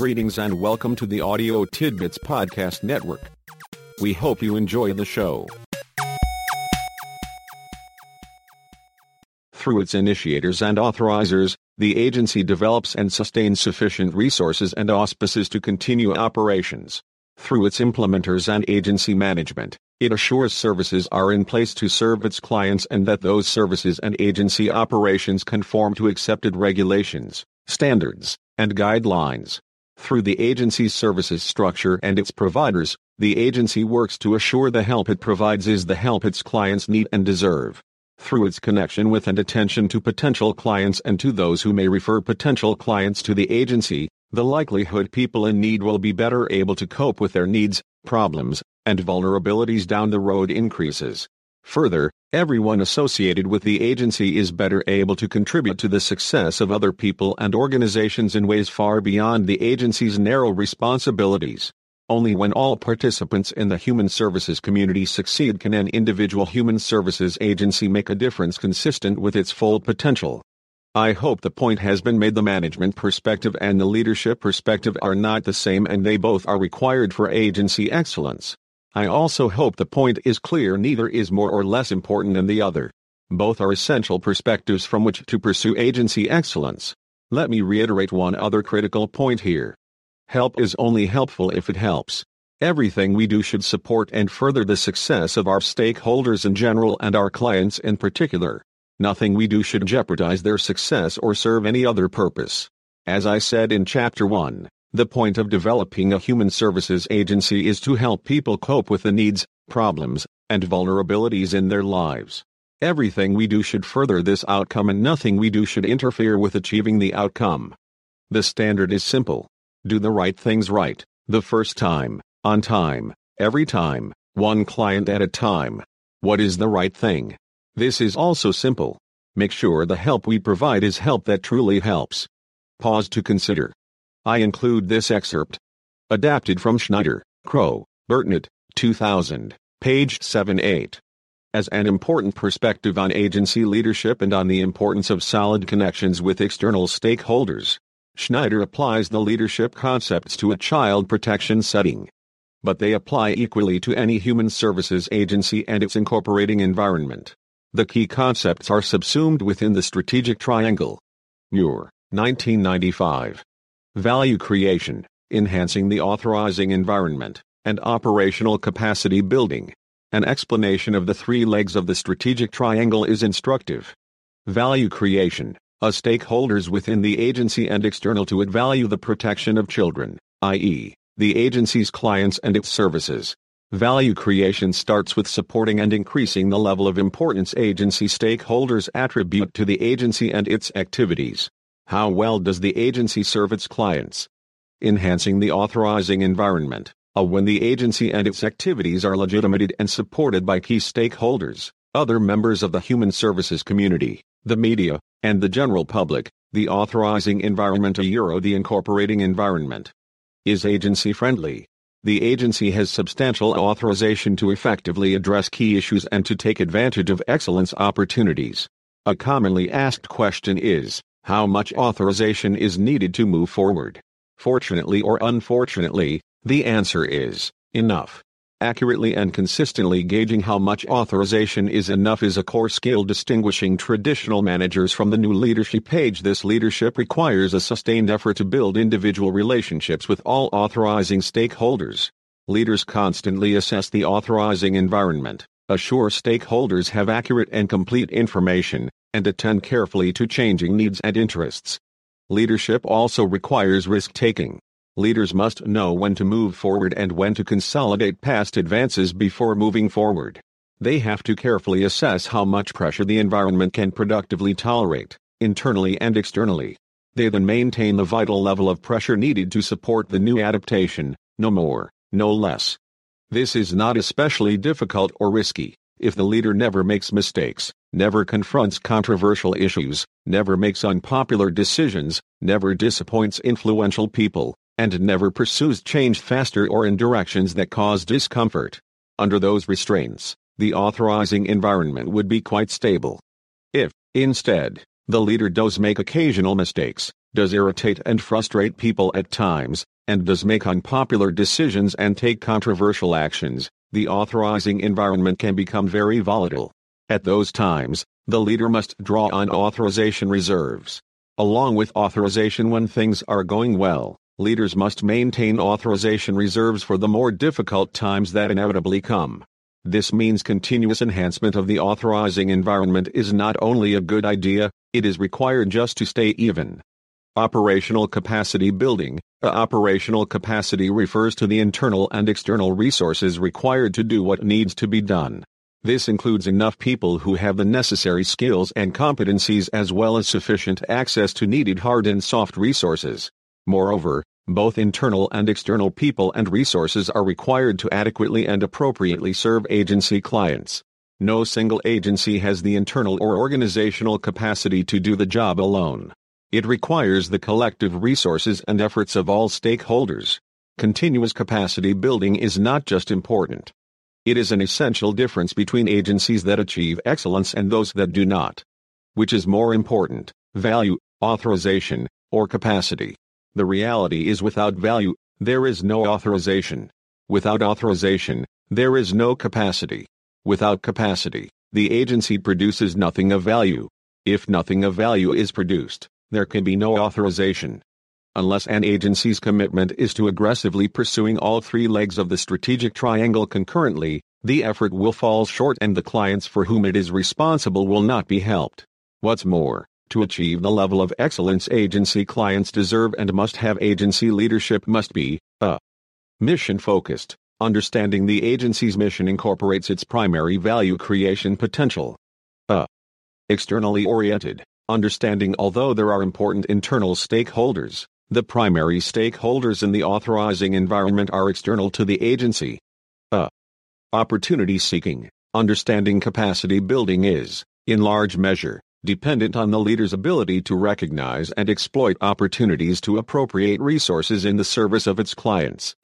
Greetings and welcome to the Audio Tidbits Podcast Network. We hope you enjoy the show. Through its initiators and authorizers, the agency develops and sustains sufficient resources and auspices to continue operations. Through its implementers and agency management, it assures services are in place to serve its clients and that those services and agency operations conform to accepted regulations, standards, and guidelines. Through the agency's services structure and its providers, the agency works to assure the help it provides is the help its clients need and deserve. Through its connection with and attention to potential clients and to those who may refer potential clients to the agency, the likelihood people in need will be better able to cope with their needs, problems, and vulnerabilities down the road increases. Further, everyone associated with the agency is better able to contribute to the success of other people and organizations in ways far beyond the agency's narrow responsibilities. Only when all participants in the human services community succeed can an individual human services agency make a difference consistent with its full potential. I hope the point has been made the management perspective and the leadership perspective are not the same and they both are required for agency excellence. I also hope the point is clear neither is more or less important than the other. Both are essential perspectives from which to pursue agency excellence. Let me reiterate one other critical point here. Help is only helpful if it helps. Everything we do should support and further the success of our stakeholders in general and our clients in particular. Nothing we do should jeopardize their success or serve any other purpose. As I said in Chapter 1, the point of developing a human services agency is to help people cope with the needs, problems, and vulnerabilities in their lives. Everything we do should further this outcome and nothing we do should interfere with achieving the outcome. The standard is simple. Do the right things right, the first time, on time, every time, one client at a time. What is the right thing? This is also simple. Make sure the help we provide is help that truly helps. Pause to consider. I include this excerpt. Adapted from Schneider, Crow, Burtnett, 2000, page 7-8. As an important perspective on agency leadership and on the importance of solid connections with external stakeholders, Schneider applies the leadership concepts to a child protection setting. But they apply equally to any human services agency and its incorporating environment. The key concepts are subsumed within the strategic triangle. Moore, 1995. Value creation, enhancing the authorizing environment, and operational capacity building. An explanation of the three legs of the strategic triangle is instructive. Value creation, a stakeholders within the agency and external to it value the protection of children, i.e., the agency's clients and its services. Value creation starts with supporting and increasing the level of importance agency stakeholders attribute to the agency and its activities. How well does the agency serve its clients? Enhancing the authorizing environment, a when the agency and its activities are legitimated and supported by key stakeholders, other members of the human services community, the media, and the general public, the authorizing environment a euro the incorporating environment. Is agency friendly? The agency has substantial authorization to effectively address key issues and to take advantage of excellence opportunities. A commonly asked question is how much authorization is needed to move forward? Fortunately or unfortunately, the answer is enough. Accurately and consistently gauging how much authorization is enough is a core skill distinguishing traditional managers from the new leadership page. This leadership requires a sustained effort to build individual relationships with all authorizing stakeholders. Leaders constantly assess the authorizing environment, assure stakeholders have accurate and complete information, and attend carefully to changing needs and interests. Leadership also requires risk taking. Leaders must know when to move forward and when to consolidate past advances before moving forward. They have to carefully assess how much pressure the environment can productively tolerate, internally and externally. They then maintain the vital level of pressure needed to support the new adaptation, no more, no less. This is not especially difficult or risky if the leader never makes mistakes, never confronts controversial issues, never makes unpopular decisions, never disappoints influential people, and never pursues change faster or in directions that cause discomfort. Under those restraints, the authorizing environment would be quite stable. If, instead, the leader does make occasional mistakes, does irritate and frustrate people at times, and does make unpopular decisions and take controversial actions, the authorizing environment can become very volatile. At those times, the leader must draw on authorization reserves. Along with authorization when things are going well, leaders must maintain authorization reserves for the more difficult times that inevitably come. This means continuous enhancement of the authorizing environment is not only a good idea, it is required just to stay even. Operational capacity building. Operational capacity refers to the internal and external resources required to do what needs to be done. This includes enough people who have the necessary skills and competencies as well as sufficient access to needed hard and soft resources. Moreover, both internal and external people and resources are required to adequately and appropriately serve agency clients. No single agency has the internal or organizational capacity to do the job alone. It requires the collective resources and efforts of all stakeholders. Continuous capacity building is not just important. It is an essential difference between agencies that achieve excellence and those that do not. Which is more important, value, authorization, or capacity? The reality is without value, there is no authorization. Without authorization, there is no capacity. Without capacity, the agency produces nothing of value. If nothing of value is produced, there can be no authorization. Unless an agency's commitment is to aggressively pursuing all three legs of the strategic triangle concurrently, the effort will fall short and the clients for whom it is responsible will not be helped. What's more, to achieve the level of excellence agency clients deserve and must have agency leadership must be uh, a mission focused. Understanding the agency's mission incorporates its primary value creation potential. A externally oriented understanding although there are important internal stakeholders, the primary stakeholders in the authorizing environment are external to the agency. A. Opportunity seeking, understanding capacity building is, in large measure, dependent on the leader's ability to recognize and exploit opportunities to appropriate resources in the service of its clients.